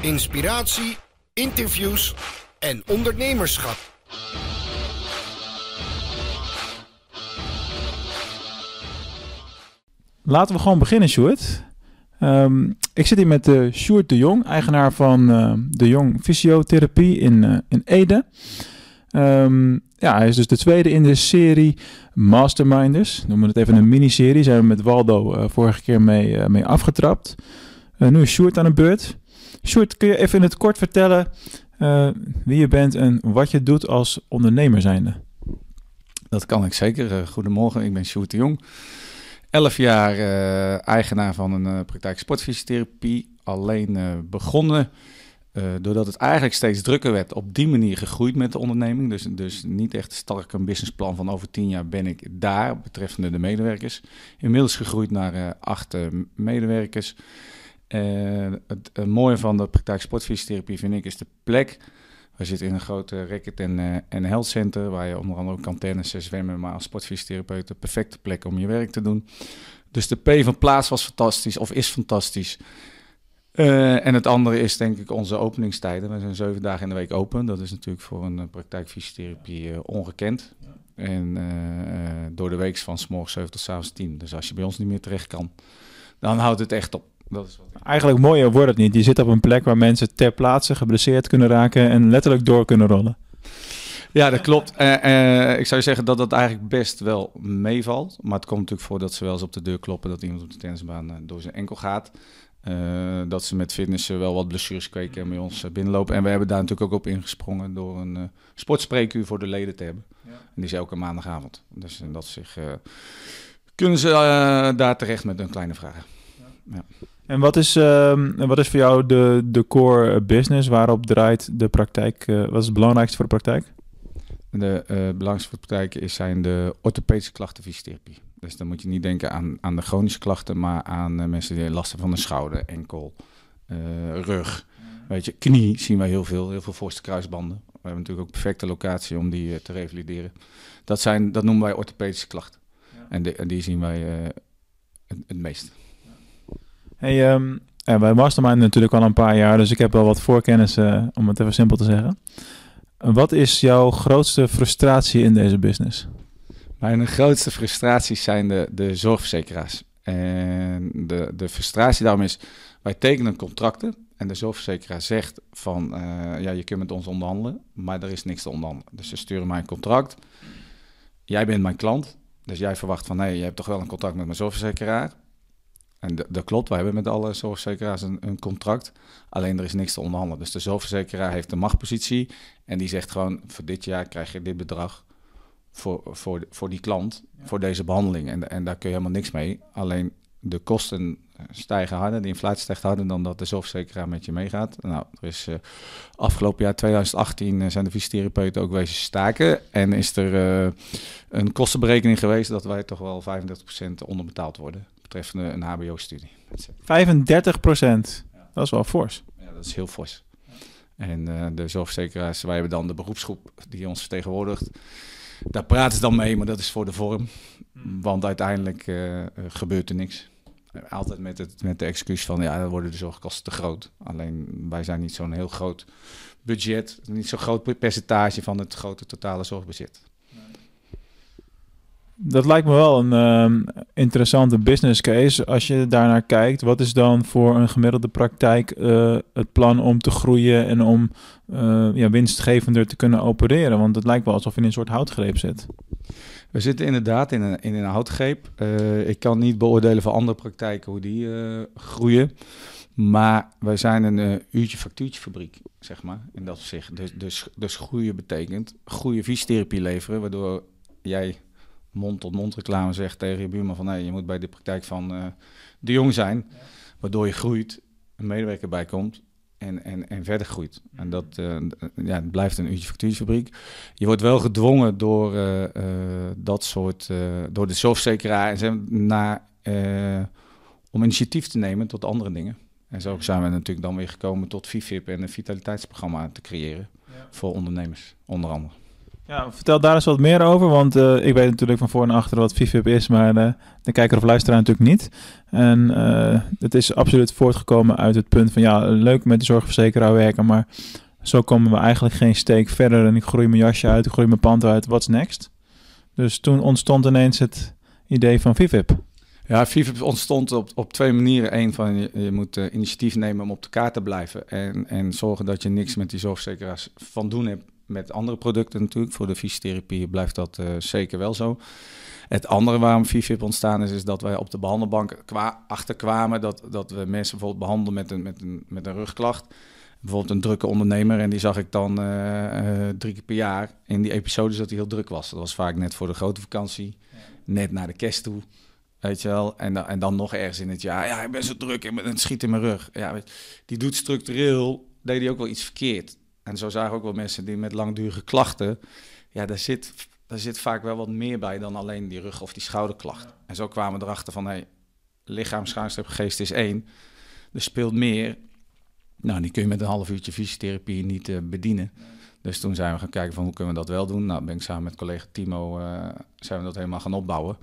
inspiratie, interviews en ondernemerschap. Laten we gewoon beginnen, Sjoerd. Ehm, ik zit hier met uh, Sjoerd de Jong, eigenaar van uh, de Jong Fysiotherapie in, uh, in Ede. Ehm, ja, hij is dus de tweede in de serie Masterminders. Noemen we het even een miniserie. Zijn we met Waldo vorige keer mee, mee afgetrapt. nu is Sjoerd aan de beurt. Sjoerd, kun je even in het kort vertellen wie je bent en wat je doet als ondernemer zijnde? Dat kan ik zeker. goedemorgen, ik ben Sjoerd de Jong. Elf jaar uh, eigenaar van een praktijk sportfysiotherapie. Alleen begonnen doordat het eigenlijk steeds drukker werd. Op die manier gegroeid met de onderneming. Dus, dus niet echt sterk een businessplan van over tien jaar ben ik daar betreffende de medewerkers. Inmiddels gegroeid naar acht medewerkers. Het, het mooie van de praktijk sportfysiotherapie vind ik is de plek we zitten in een grote racket- en, uh, en health center, waar je onder andere ook kan tennissen, zwemmen, maar als sportfysiotherapeut de perfecte plek om je werk te doen. Dus de P van plaats was fantastisch, of is fantastisch. Uh, en het andere is denk ik onze openingstijden. We zijn zeven dagen in de week open. Dat is natuurlijk voor een uh, praktijk fysiotherapie ongekend. En door de week van s morgens 7 tot s avonds 10. Dus als je bij ons niet meer terecht kan, dan houdt het echt op. Dat is wat Eigenlijk mooier wordt het niet. Je zit op een plek waar mensen ter plaatse geblesseerd kunnen raken en letterlijk door kunnen rollen. Ja, dat klopt. Uh, ik zou zeggen dat dat eigenlijk best wel meevalt. Maar het komt natuurlijk voor dat ze wel eens op de deur kloppen dat iemand op de tennisbaan uh, door zijn enkel gaat. dat ze met fitness wel wat blessures kweken en bij ons binnenlopen. En we hebben daar natuurlijk ook op ingesprongen door een sportspreekuur voor de leden te hebben. Ja. En die is elke maandagavond. Dus dat zich, kunnen ze daar terecht met hun kleine vragen. Ja. ja. En wat is, uh, wat is voor jou de, de core business? Waarop draait de praktijk? Uh, wat is het belangrijkste voor de praktijk? De uh, belangrijkste voor de praktijk is, zijn de orthopedische klachten fysiotherapie. Dus dan moet je niet denken aan, aan de chronische klachten, maar aan uh, mensen die last hebben van de schouder, enkel, rug. Weet je, knie zien wij heel veel, heel veel voorste kruisbanden. We hebben natuurlijk ook perfecte locatie om die te revalideren. Dat, zijn, dat noemen wij orthopedische klachten. Ja. En, de, en die zien wij het, het meest. Hey, um, ja, wij mastermind natuurlijk al een paar jaar, dus ik heb wel wat voorkennis, uh, om het even simpel te zeggen. Wat is jouw grootste frustratie in deze business? Mijn grootste frustraties zijn de, de zorgverzekeraars. En de, de frustratie daarom is, wij tekenen contracten en de zorgverzekeraar zegt van, uh, ja, je kunt met ons onderhandelen, maar er is niks te onderhandelen. Dus ze sturen mij een contract. Jij bent mijn klant, dus jij verwacht van, nee, je hebt toch wel een contract met mijn zorgverzekeraar. En dat klopt, wij hebben met alle zorgverzekeraars een, een, contract. Alleen er is niks te onderhandelen. Dus de zorgverzekeraar heeft de machtpositie. En die zegt gewoon: voor dit jaar krijg je dit bedrag voor, voor, voor die klant, voor deze behandeling. En, en daar kun je helemaal niks mee. Alleen de kosten stijgen harder, de inflatie stijgt harder dan dat de zorgverzekeraar met je meegaat. Nou, er is uh, afgelopen jaar 2018 uh, zijn de fysiotherapeuten ook wezen staken. En is er uh, een kostenberekening geweest dat wij toch wel 35% onderbetaald worden betreffende een HBO-studie. 35 procent, dat is wel fors. Ja, dat is heel fors. En uh, de zorgverzekeraars, wij hebben dan de beroepsgroep die ons vertegenwoordigt. Daar praten ze dan mee, maar dat is voor de vorm. Hmm. Want uiteindelijk uh, gebeurt er niks. Altijd met, het, met de excuus van, ja, dan worden de zorgkosten te groot. Alleen wij zijn niet zo'n heel groot budget, niet zo'n groot percentage van het grote totale zorgbudget. Dat lijkt me wel een um, interessante business case. Als je daarnaar kijkt, wat is dan voor een gemiddelde praktijk uh, het plan om te groeien en om uh, ja, winstgevender te kunnen opereren? Want het lijkt wel alsof je in een soort houtgreep zit. We zitten inderdaad in een, in een houtgreep. Uh, ik kan niet beoordelen van andere praktijken hoe die groeien. Maar wij zijn een uurtje factuurtje fabriek, zeg maar, in dat opzicht. Dus, dus, dus groeien betekent goede fysiotherapie leveren, waardoor jij mond-tot-mond reclame zegt tegen je buurman van... nee, je moet bij de praktijk van uh, de jong zijn, waardoor je groeit, een medewerker bij komt en, en, en verder groeit. En dat uh, ja, het blijft een uurtje factuurfabriek. Je wordt wel gedwongen door uh, dat soort, door de zorgverzekeraar en ze naar, om initiatief te nemen tot andere dingen. En zo zijn we natuurlijk dan weer gekomen tot VIVIP en een vitaliteitsprogramma te creëren voor ondernemers, onder andere. Ja, vertel daar eens wat meer over, want uh, ik weet natuurlijk van voor en achter wat VIVIP is, maar uh, de kijker of luisteraar natuurlijk niet. En uh, het is absoluut voortgekomen uit het punt van ja, leuk met de zorgverzekeraar werken, maar zo komen we eigenlijk geen steek verder en ik groei mijn jasje uit, ik groei mijn pand uit, what's next? Dus toen ontstond ineens het idee van VIVIP. Ja, VIVIP ontstond op, op twee manieren. Eén van je, moet initiatief nemen om op de kaart te blijven en, en zorgen dat je niks met die zorgverzekeraars van doen hebt met andere producten natuurlijk. Voor de fysiotherapie blijft dat uh, zeker wel zo. Het andere waarom VIVIP ontstaan is, is dat wij op de behandelbank kwa achterkwamen dat, dat we mensen bijvoorbeeld behandelen met een, met, een, met een rugklacht. Bijvoorbeeld een drukke ondernemer en die zag ik dan uh, uh, drie keer per jaar in die episodes dat hij heel druk was. Dat was vaak net voor de grote vakantie, net naar de kerst toe. Weet je wel? En, dan, en dan nog ergens in het jaar. Ja, ik ben zo druk en het schiet in mijn rug. Ja, die doet structureel, deed hij ook wel iets verkeerd. En zo zagen ook wel mensen die met langdurige klachten. Ja, daar zit, daar zit vaak wel wat meer bij dan alleen die rug- of die schouderklacht. Ja. En zo kwamen we erachter van, hey, lichaam, schuinstreep, geest is één. Er speelt meer. Nou, die kun je met een half uurtje fysiotherapie niet uh, bedienen. Dus toen zijn we gaan kijken van hoe kunnen we dat wel doen. Nou, ben ik samen met collega Timo uh, zijn we dat helemaal gaan opbouwen.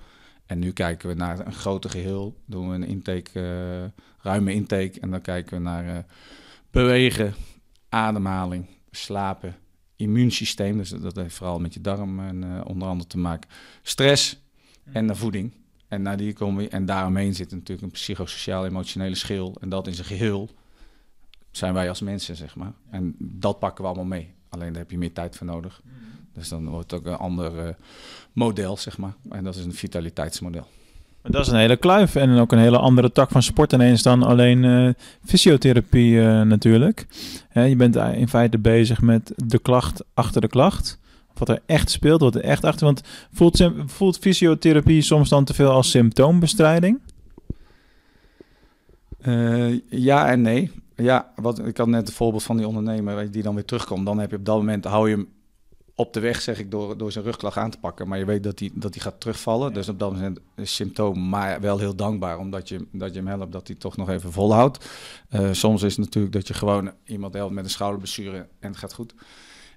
En nu kijken we naar een groter geheel. Doen we een intake, uh, ruime intake. En dan kijken we naar bewegen, ademhaling, slapen, immuunsysteem. Dus dat heeft vooral met je darm en uh, onder andere te maken. Stress en de voeding. En, naar die komen en daaromheen zit natuurlijk een psychosociaal-emotionele schil. En dat in zijn geheel zijn wij als mensen, zeg maar. En dat pakken we allemaal mee. Alleen daar heb je meer tijd voor nodig. Dus dan wordt het ook een ander uh, model, zeg maar. En dat is een vitaliteitsmodel. Dat is een hele kluif en ook een hele andere tak van sport ineens dan alleen uh, fysiotherapie uh, natuurlijk. Je bent in feite bezig met de klacht achter de klacht. Wat er echt speelt, wat er echt achter... Want voelt, voelt fysiotherapie soms dan te veel als symptoombestrijding? Ja en nee. Ja, wat, ik had net het voorbeeld van die ondernemer die dan weer terugkomt. Dan heb je op dat moment, hou je hem op de weg, zeg ik, door, door zijn rugklacht aan te pakken. Maar je weet dat hij dat die gaat terugvallen. Ja. Dus op dat moment een symptoom, maar wel heel dankbaar omdat je, dat je hem helpt dat hij toch nog even volhoudt. Uh, soms is het natuurlijk dat je gewoon iemand helpt met een schouderblessure en het gaat goed.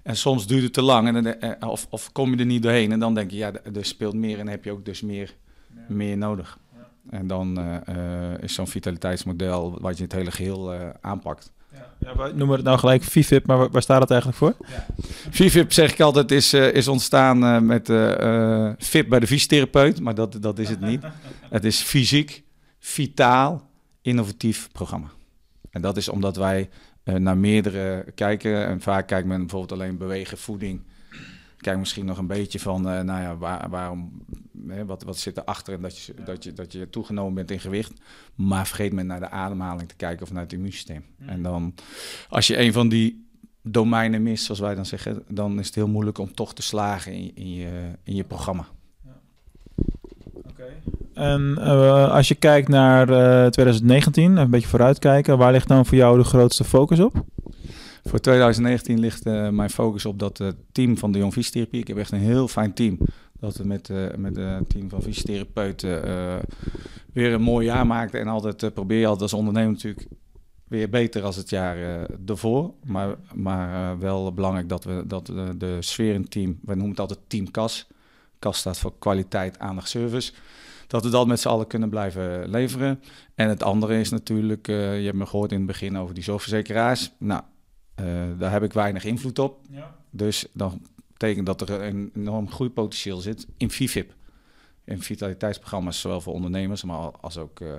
En soms duurt het te lang en dan, of, of kom je er niet doorheen en dan denk je, ja, er speelt meer en heb je ook dus meer, ja. meer nodig. Ja. En dan uh, uh, is zo'n vitaliteitsmodel wat je het hele geheel aanpakt. Ja, wij noemen het nou gelijk VIVIP, maar waar, waar staat het eigenlijk voor? Ja. VIVIP, zeg ik altijd, is, uh, is ontstaan uh, met uh, VIP bij de fysiotherapeut, maar dat, dat is het niet. het is fysiek, vitaal, innovatief programma. En dat is omdat wij naar meerdere kijken. En vaak kijkt men bijvoorbeeld alleen bewegen, voeding. Kijk misschien nog een beetje van, nou ja, waar, waarom, hè, wat, wat zit erachter en dat je, dat, je, dat je toegenomen bent in gewicht. Maar vergeet men naar de ademhaling te kijken of naar het immuunsysteem. Mm. En dan, als je een van die domeinen mist, zoals wij dan zeggen, dan is het heel moeilijk om toch te slagen in, in je, in je programma. Ja. Okay. En uh, als je kijkt naar uh, 2019, een beetje vooruitkijken, waar ligt dan voor jou de grootste focus op? Voor 2019 ligt uh, mijn focus op dat team van de Jong Fysiotherapie. Ik heb echt een heel fijn team. Dat we met, met het team van fysiotherapeuten weer een mooi jaar maakten. En altijd probeer je altijd als ondernemer natuurlijk weer beter als het jaar uh, ervoor. Maar, maar uh, wel belangrijk dat we dat uh, de sfeer in het team, we noemen het altijd Team KAS. KAS staat voor kwaliteit, aandacht, service. Dat we dat met z'n allen kunnen blijven leveren. En het andere is natuurlijk, je hebt me gehoord in het begin over die zorgverzekeraars. Nou, daar heb ik weinig invloed op. Ja. Dus dan betekent dat er een enorm groeipotentieel zit in VIVIP in vitaliteitsprogramma's, zowel voor ondernemers, maar als ook uh,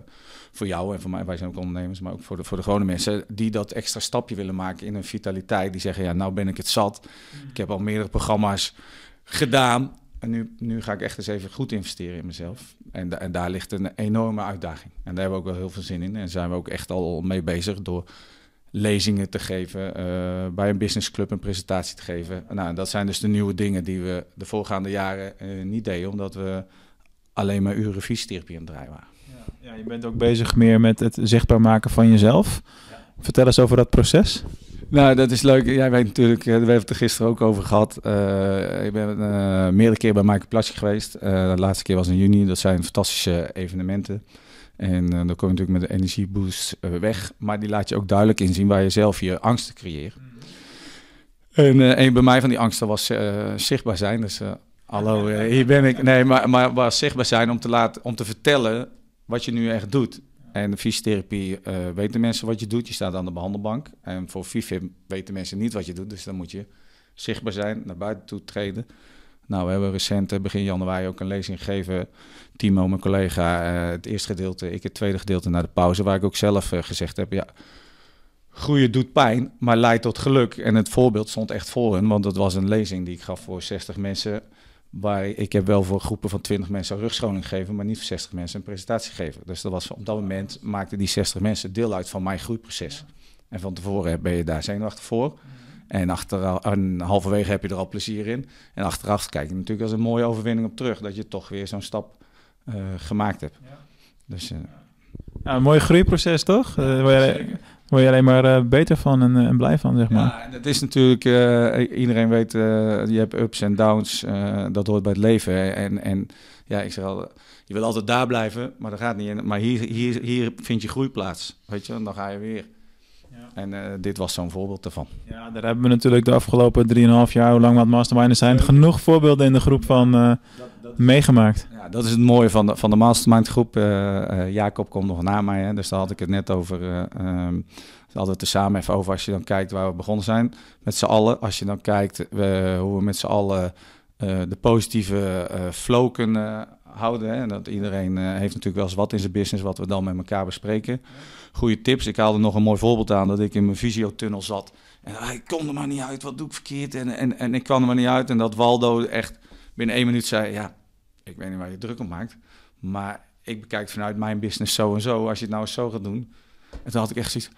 voor jou en voor mij. Wij zijn ook ondernemers, maar ook voor de, voor de gewone mensen die dat extra stapje willen maken in hun vitaliteit. Die zeggen, ja, nou ben ik het zat. Mm. Ik heb al meerdere programma's gedaan. En nu, nu ga ik echt eens even goed investeren in mezelf. En, en daar ligt een enorme uitdaging. En daar hebben we ook wel heel veel zin in. En zijn we ook echt al mee bezig door lezingen te geven, uh, bij een businessclub een presentatie te geven. Nou, dat zijn dus de nieuwe dingen die we de voorgaande jaren uh, niet deden, omdat we alleen maar uren fysiotherapie aan het draaien waren. Ja, ja, je bent ook bezig meer met het zichtbaar maken van jezelf. Ja. Vertel eens over dat proces. Nou, dat is leuk. Jij weet natuurlijk, we hebben het er gisteren ook over gehad. Uh, ik ben meerdere keer bij Michael Plasje geweest. De laatste keer was in juni. Dat zijn fantastische evenementen. En dan kom je natuurlijk met de energieboost weg. Maar die laat je ook duidelijk inzien waar je zelf je angsten creëert. En uh, een bij mij van die angsten was zichtbaar zijn. Dus hallo, hier ben ik. Nee, maar, maar was zichtbaar zijn om te, laten, om te vertellen wat je nu echt doet. En de fysiotherapie weten mensen wat je doet. Je staat aan de behandelbank. En voor FIFIM weten mensen niet wat je doet. Dus dan moet je zichtbaar zijn, naar buiten toe treden. Nou, we hebben recent begin januari ook een lezing gegeven. Timo, mijn collega, het eerste gedeelte, ik het tweede gedeelte naar de pauze. Waar ik ook zelf gezegd heb, ja, groeien doet pijn, maar leidt tot geluk. En het voorbeeld stond echt voor hen, want dat was een lezing die ik gaf voor 60 mensen. Waar ik heb wel voor groepen van 20 mensen rugscholing gegeven, maar niet voor 60 mensen een presentatie gegeven. Dus dat was op dat moment maakten die 60 mensen deel uit van mijn groeiproces. En van tevoren ben je daar zenuwachtig voor. En achter, en halverwege heb je er al plezier in. En achteraf kijk je natuurlijk als een mooie overwinning op terug. Dat je toch weer zo'n stap uh, gemaakt hebt. Ja. Dus, uh, ja, een mooi groeiproces toch? Uh, word je alleen maar uh, beter van en, en, blij van, zeg maar. Ja, dat is natuurlijk, uh, iedereen weet, uh, je hebt ups en downs, dat hoort bij het leven. En, en ja, ik zeg al, je wil altijd daar blijven, maar dat gaat niet. Maar hier, hier, hier vind je groei plaats, weet je, en dan ga je weer. Ja. En dit was zo'n voorbeeld daarvan. Ja, daar hebben we natuurlijk de afgelopen 3,5 jaar, hoe lang we aan het masterminden zijn, genoeg voorbeelden in de groep van dat, dat, meegemaakt. Ja, dat is het mooie van de, van de mastermind groep. Jacob komt nog na mij, hè, dus daar had ik het net over. Um, altijd er samen even over als je dan kijkt waar we begonnen zijn met z'n allen. Als je dan kijkt hoe we met z'n allen uh, de positieve uh, flow kunnen houden. Hè. Dat iedereen uh, heeft natuurlijk wel eens wat in zijn business wat we dan met elkaar bespreken. Goede tips. Ik haalde nog een mooi voorbeeld aan dat ik in mijn visio-tunnel zat. En ik kon er maar niet uit, wat doe ik verkeerd? En, en, en ik kwam er maar niet uit. En dat Waldo echt binnen één minuut zei, ja, ik weet niet waar je druk op maakt. Maar ik bekijk vanuit mijn business zo en zo. Als je het nou eens zo gaat doen. En toen had ik echt zoiets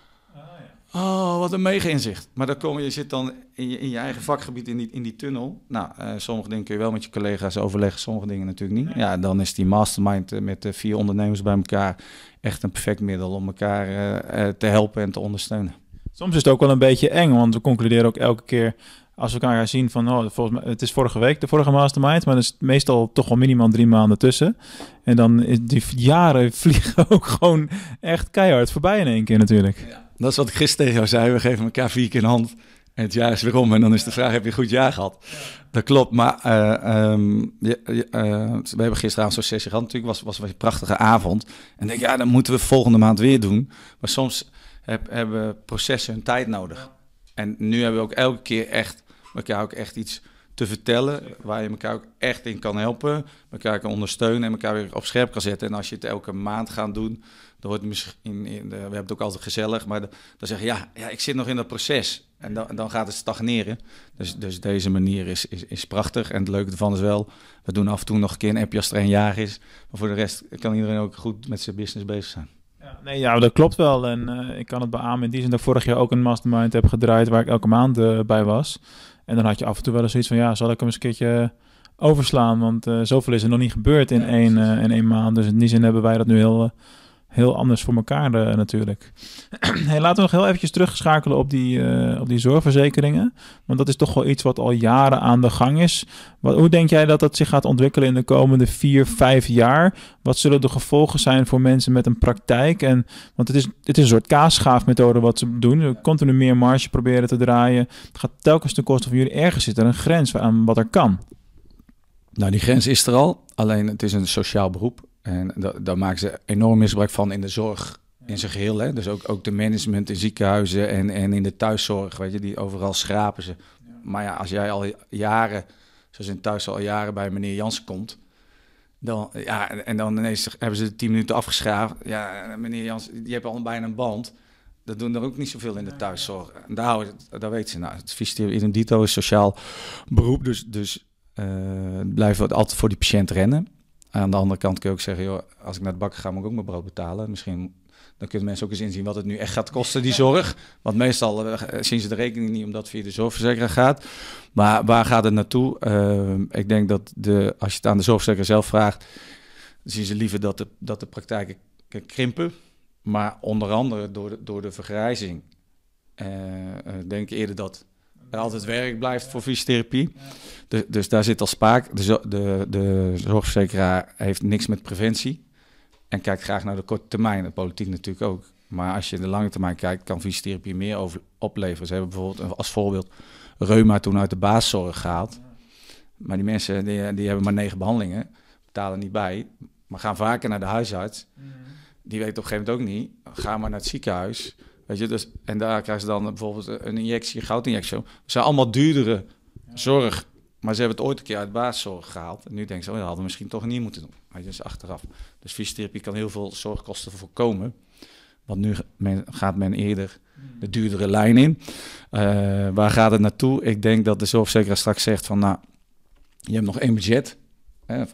Oh, wat een mega inzicht. Maar dan kom je, je zit dan in je, in je eigen vakgebied in die, in die tunnel. Nou, uh, sommige dingen kun je wel met je collega's overleggen, sommige dingen natuurlijk niet. Ja, dan is die mastermind uh, met de vier ondernemers bij elkaar echt een perfect middel om elkaar uh, te helpen en te ondersteunen. Soms is het ook wel een beetje eng, want we concluderen ook elke keer als we elkaar gaan zien van, oh, volgens mij, het is vorige week de vorige mastermind, maar er is meestal toch wel minimaal drie maanden tussen. En dan is die jaren vliegen ook gewoon echt keihard voorbij in één keer natuurlijk. Ja. Dat is wat ik gisteren tegen jou zei. We geven elkaar vier keer een hand. En het jaar is weer om. En dan is de vraag, heb je een goed jaar gehad? Dat klopt. Maar uh, um, we hebben gisteravond zo'n sessie gehad. Natuurlijk was, was, was een prachtige avond. En denk ja, dan moeten we volgende maand weer doen. Maar soms heb, hebben processen hun tijd nodig. En nu hebben we ook elke keer echt elkaar ook echt iets te vertellen. Waar je elkaar ook echt in kan helpen. Elkaar kan ondersteunen en elkaar weer op scherp kan zetten. En als je het elke maand gaat doen, dan wordt het misschien. In de, we hebben het ook altijd gezellig. Maar dan zeg je ja, ja, ik zit nog in dat proces. En dan, dan gaat het stagneren. Dus, dus deze manier is, is, is prachtig. En het leuke ervan is wel, we doen af en toe nog een keer een appje als er een jaar is. Maar voor de rest kan iedereen ook goed met zijn business bezig zijn. Ja, nee, ja, dat klopt wel. En uh, ik kan het beamen in die zin dat ik vorig jaar ook een mastermind heb gedraaid waar ik elke maand uh, bij was. En dan had je af en toe wel eens zoiets van, ja, zal ik hem eens een keertje overslaan? Want uh, zoveel is er nog niet gebeurd in, ja, één, in één maand. Dus in die zin hebben wij dat nu heel heel anders voor elkaar uh, natuurlijk. hey, laten we nog heel eventjes terugschakelen op die, uh, op die zorgverzekeringen. Want dat is toch wel iets wat al jaren aan de gang is. Wat, hoe denk jij dat dat zich gaat ontwikkelen in de komende vier, vijf jaar? Wat zullen de gevolgen zijn voor mensen met een praktijk? En, want het is, het is een soort kaasschaafmethode wat ze doen. Continu meer marge proberen te draaien. Het gaat telkens ten koste van jullie. Ergens zit er een grens aan wat er kan. Nou, die grens is er al. Alleen het is een sociaal beroep. En daar maken ze enorm misbruik van in de zorg in zijn geheel. Hè? Dus ook, ook de management in ziekenhuizen en, en in de thuiszorg, weet je, die overal schrapen ze. Maar ja, als jij al jaren, zoals in thuis al jaren bij meneer Jansen komt, dan, ja, en dan ineens hebben ze de tien minuten afgeschraafd. Ja, meneer Jansen, die hebben al bijna een band. Dat doen er ook niet zoveel in de thuiszorg. En daar, daar weet ze. Nou, het fysiotherapie in dito is sociaal beroep, dus, dus uh, blijven we altijd voor die patiënt rennen. Aan de andere kant kun je ook zeggen, joh, als ik naar de bakker ga, moet ik ook mijn brood betalen. Misschien dan kunnen mensen ook eens inzien wat het nu echt gaat kosten, die zorg. Want meestal uh, zien ze de rekening niet omdat het via de zorgverzekeraar gaat. Maar waar gaat het naartoe? Uh, ik denk dat de, als je het aan de zorgverzekeraar zelf vraagt, zien ze liever dat de, dat de praktijken krimpen. Maar onder andere door de, door de vergrijzing. Uh, denk ik eerder dat altijd werk blijft voor fysiotherapie. Dus, dus daar zit al spaak. De, de, de zorgverzekeraar heeft niks met preventie. En kijkt graag naar de korte termijn. De politiek natuurlijk ook. Maar als je de lange termijn kijkt, kan fysiotherapie meer over, opleveren. Ze hebben bijvoorbeeld als voorbeeld reuma toen uit de basiszorg gehaald. Maar die mensen die, die hebben maar negen behandelingen, betalen niet bij, maar gaan vaker naar de huisarts. Die weet op een gegeven moment ook niet. Ga maar naar het ziekenhuis. Weet je, dus, en daar krijgen ze dan bijvoorbeeld een injectie, een goudinjectie. Het zijn allemaal duurdere zorg. Maar ze hebben het ooit een keer uit basiszorg gehaald. En nu denken ze, oh, dat hadden we misschien toch niet moeten doen. Weet je, dus achteraf. Dus fysiotherapie kan heel veel zorgkosten voorkomen. Want nu gaat men eerder de duurdere lijn in. Uh, waar gaat het naartoe? Ik denk dat de zorgverzekeraar straks zegt van, nou, je hebt nog één budget.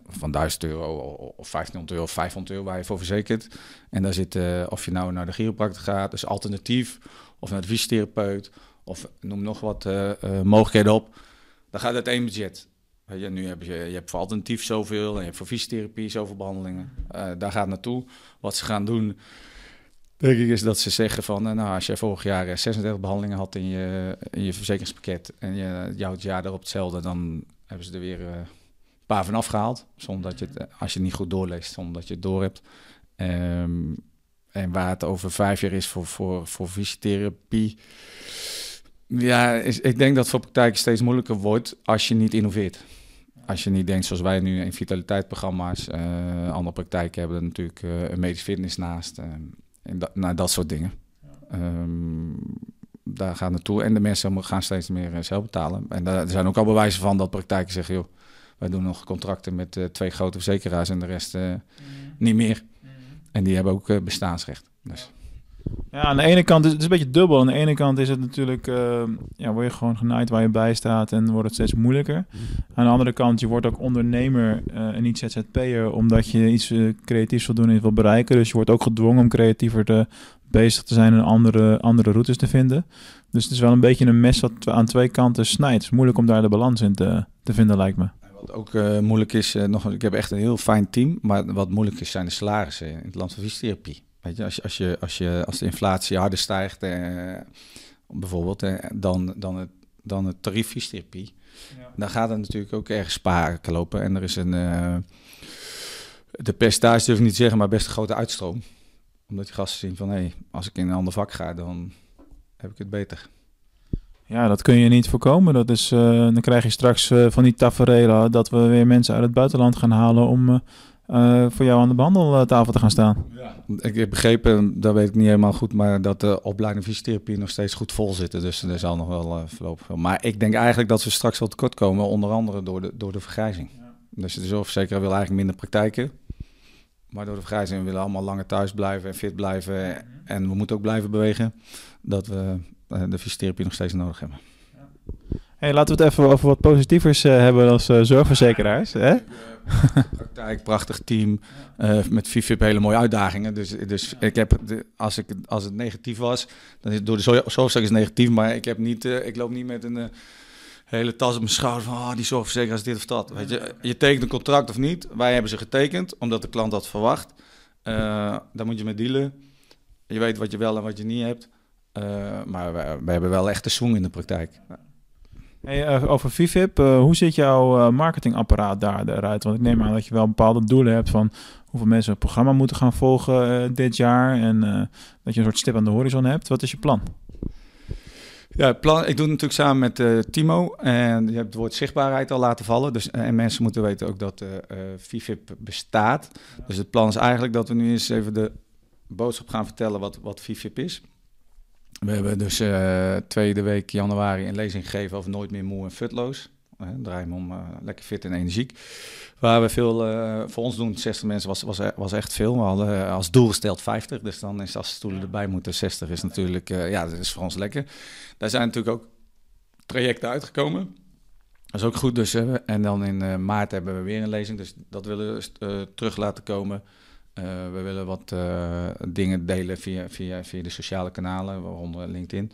Van 1000 euro of 1500 euro of 500 euro waar je voor verzekert. En daar zit, uh, of je nou naar de chiropractor gaat, dus alternatief, of naar de fysiotherapeut, of noem nog wat uh, mogelijkheden op. Dan gaat het één budget. Nu heb je, je hebt voor alternatief zoveel en je hebt voor fysiotherapie zoveel behandelingen. daar gaat naartoe. Wat ze gaan doen, denk ik, is dat ze zeggen van, nou, als je vorig jaar 36 behandelingen had in je, in je verzekeringspakket en je jouw het jaar erop hetzelfde, dan hebben ze er weer paar van afgehaald. Zonder dat je het, als je het niet goed doorleest, zonder dat je het door hebt. Um, en waar het over vijf jaar is voor, voor, voor fysiotherapie. Ja, is, ik denk dat voor praktijken steeds moeilijker wordt als je niet innoveert. Als je niet denkt zoals wij nu in vitaliteitsprogramma's, uh, andere praktijken hebben natuurlijk uh, een medisch fitness naast. Uh, en dat, nou, dat soort dingen. Um, daar gaat naartoe. En de mensen gaan steeds meer zelf betalen. En daar, er zijn ook al bewijzen van dat praktijken zeggen, joh, wij doen nog contracten met twee grote verzekeraars en de rest mm. niet meer. Mm. En die hebben ook bestaansrecht. Dus. Ja, aan de ene kant is het een beetje dubbel. Aan de ene kant is het natuurlijk, ja, word je gewoon genaaid waar je bij staat en wordt het steeds moeilijker. Aan de andere kant, je wordt ook ondernemer en niet ZZP'er, omdat je iets creatiefs wil doen en wil bereiken. Dus je wordt ook gedwongen om creatiever te, bezig te zijn en andere, andere routes te vinden. Dus het is wel een beetje een mes wat aan twee kanten snijdt. Het is moeilijk om daar de balans in te, te vinden, lijkt me. Wat ook moeilijk is, nog, ik heb echt een heel fijn team, maar wat moeilijk is zijn de salarissen in het land van fysiotherapie. Weet je, als, je, als, je, als, je, als de inflatie harder stijgt, eh, bijvoorbeeld, eh, dan, dan, het, dan het tarief ja. dan gaat het natuurlijk ook ergens sparen lopen. En er is een, uh, de percentage durf ik niet te zeggen, maar best een grote uitstroom. Omdat die gasten zien van, hé, hey, als ik in een ander vak ga, dan heb ik het beter. Ja, dat kun je niet voorkomen. Dat is, uh, dan krijg je straks uh, van die tafereelen dat we weer mensen uit het buitenland gaan halen om uh, uh, voor jou aan de behandeltafel te gaan staan. Ja. Ik heb begrepen, dat weet ik niet helemaal goed, maar dat de opleiding fysiotherapie nog steeds goed vol zitten. Dus er zal nog wel voorlopig veel. Maar ik denk eigenlijk dat we straks wel tekort komen, onder andere door de, door de vergrijzing. Ja. Dus de zorgverzekeraar wil eigenlijk minder praktijken. Maar door de vergrijzing willen we allemaal langer thuis blijven en fit blijven. En we moeten ook blijven bewegen. Dat we de fysiotherapie nog steeds nodig hebben. Hey, laten we het even over wat positievers uh, hebben als uh, zorgverzekeraars. Hè? Praktijk, prachtig team. Uh, met FIFIP hele mooie uitdagingen. Dus, dus ik heb, de, als, ik, als het negatief was, dan is door de zorgverzekeraar is negatief. Maar ik, heb niet, ik loop niet met een hele tas op mijn schouder van oh, die zorgverzekeraar is dit of dat. Weet je, je tekent een contract of niet. Wij hebben ze getekend, omdat de klant dat verwacht. daar moet je mee dealen. Je weet wat je wel en wat je niet hebt. Maar we, hebben wel echt de swing in de praktijk. Hey, uh, over VIVIP, uh, hoe ziet jouw uh, marketingapparaat daar eruit? Want ik neem aan dat je wel bepaalde doelen hebt van hoeveel mensen het programma moeten gaan volgen dit jaar en dat je een soort stip aan de horizon hebt. Wat is je plan? Ja, plan, ik doe het natuurlijk samen met Timo en je hebt het woord zichtbaarheid al laten vallen. Dus, en mensen moeten weten ook dat VIVIP bestaat. Dus het plan is eigenlijk dat we nu eens even de boodschap gaan vertellen wat, wat VIVIP is. We hebben dus uh, tweede week januari een lezing gegeven over nooit meer moe en futloos. Uh, draai om uh, lekker fit en energiek. Waar we veel voor ons doen, 60 mensen was, was, was echt veel. We hadden als doel gesteld 50. Dus dan is als stoelen erbij moeten 60 is natuurlijk, ja, dat is voor ons lekker. Daar zijn natuurlijk ook trajecten uitgekomen. Dat is ook goed. Dus, en dan in maart hebben we weer een lezing. Dus dat willen we terug laten komen. Uh, we willen wat uh, dingen delen via, via, via de sociale kanalen, waaronder LinkedIn.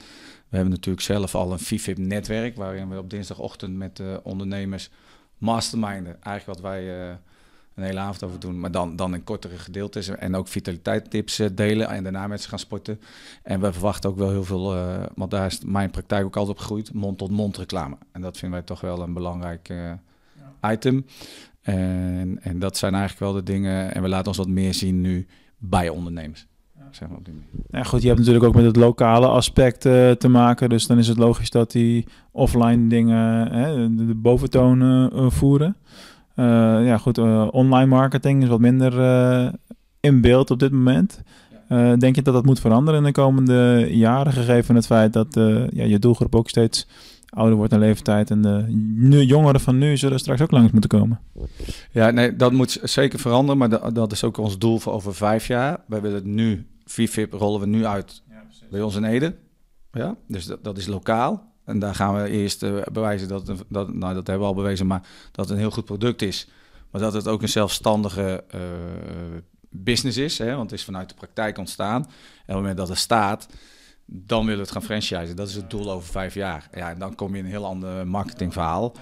We hebben natuurlijk zelf al een FIFIP-netwerk, waarin we op dinsdagochtend met uh, ondernemers masterminden. Eigenlijk wat wij een hele avond over doen, maar dan, dan in kortere gedeeltes. En ook vitaliteitstips delen en daarna met ze gaan sporten. En we verwachten ook wel heel veel, want daar is mijn praktijk ook altijd op gegroeid, mond-tot-mond -mond reclame. En dat vinden wij toch wel een belangrijk item. En, en dat zijn eigenlijk wel de dingen. En we laten ons wat meer zien nu bij ondernemers. Ja. zeg maar op die. Ja, goed, je hebt natuurlijk ook met het lokale aspect eh, te maken. Dus dan is het logisch dat die offline dingen hè, de, de boventoon eh, voeren. Eh, ja, goed, online marketing is wat minder eh, in beeld op dit moment. Eh, denk je dat dat moet veranderen in de komende jaren, gegeven het feit dat eh, ja, je doelgroep ook steeds ouder wordt in leeftijd en de nu, jongeren van nu zullen straks ook langs moeten komen? Ja, nee, dat moet zeker veranderen, maar dat, dat is ook ons doel voor over vijf jaar. Wij willen het nu, VFIP rollen we nu uit bij ons in Ede. Ja, dus dat, dat is lokaal. En daar gaan we eerst eh, bewijzen dat, dat, nou dat hebben we al bewezen, maar dat het een heel goed product is. Maar dat het ook een zelfstandige eh, business is, hè, want het is vanuit de praktijk ontstaan. En op het moment dat het staat, dan willen we het gaan franchisen. Dat is het doel over vijf jaar. Ja, en dan kom je in een heel ander marketingverhaal.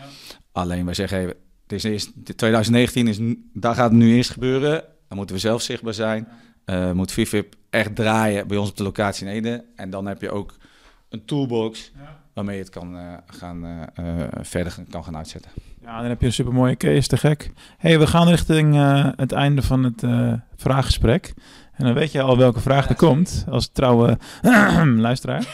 Alleen wij zeggen, hey, het is eerst, 2019 is, daar gaat het nu eerst gebeuren. Dan moeten we zelf zichtbaar zijn. Eh moet VIVIP echt draaien bij ons op de locatie in Ede. En dan heb je ook een toolbox waarmee je het kan, eh, gaan, eh, verder kan gaan uitzetten. Ja, dan heb je een supermooie case, te gek. hey, we gaan richting het einde van het vraaggesprek. En dan weet je al welke vraag er komt, als trouwe luisteraar.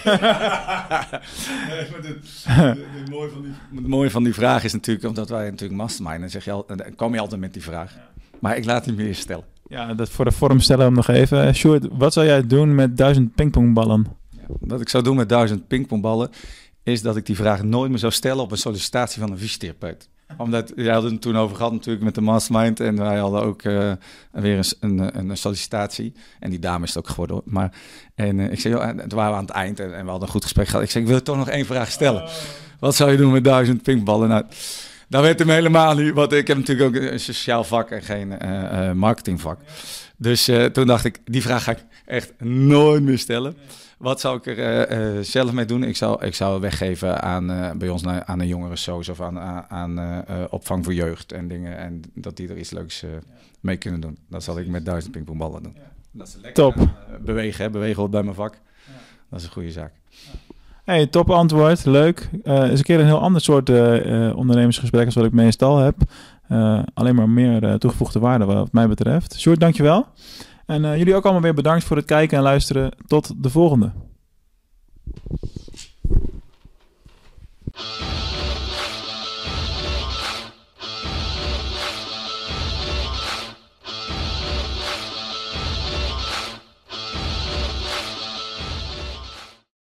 het, mooie van die, het mooie van die vraag is natuurlijk, omdat wij natuurlijk mastermind, dan, zeg je al, dan kom je altijd met die vraag. Maar ik laat die meer stellen. Ja, dat voor de vorm stellen we hem nog even. Eh, Sjoerd, wat zou jij doen met duizend pingpongballen? Wat ik zou doen met duizend pingpongballen, is dat ik die vraag nooit meer zou stellen op een sollicitatie van een fysiotherapeut. Omdat, jij hadden het toen over gehad natuurlijk met de mastermind en wij hadden ook eh, weer eens een, een, een sollicitatie. En die dame is het ook geworden. hoor. Maar, en eh, ik zei, joh, en toen waren we aan het eind en, en we hadden een goed gesprek gehad. Ik zei, ik wil toch nog één vraag stellen. Wat zou je doen met duizend pingpongballen? Nou, dat werd hem helemaal niet, want ik heb natuurlijk ook een sociaal vak en geen eh, marketingvak. Dus toen dacht ik, die vraag ga ik echt nooit meer stellen. Wat zou ik er eh, eh, zelf mee doen? Ik zou, ik zou weggeven aan, eh, bij ons naar, aan een jongere soos of aan, aan, eh, eh, opvang voor jeugd en dingen. En dat die er iets leuks mee kunnen doen. Dat zal ik met duizend pingpongballen doen. Dat is lekker Top. bewegen, hè? bewegen hoort bij mijn vak. Dat is een goede zaak. Hey, top antwoord, leuk. Eh is een keer een heel ander soort ondernemersgesprek als wat ik meestal heb. Eh, alleen maar meer eh, toegevoegde waarde wat mij betreft. Sjoerd, dankjewel. En eh, jullie ook allemaal weer bedankt voor het kijken en luisteren. Tot de volgende.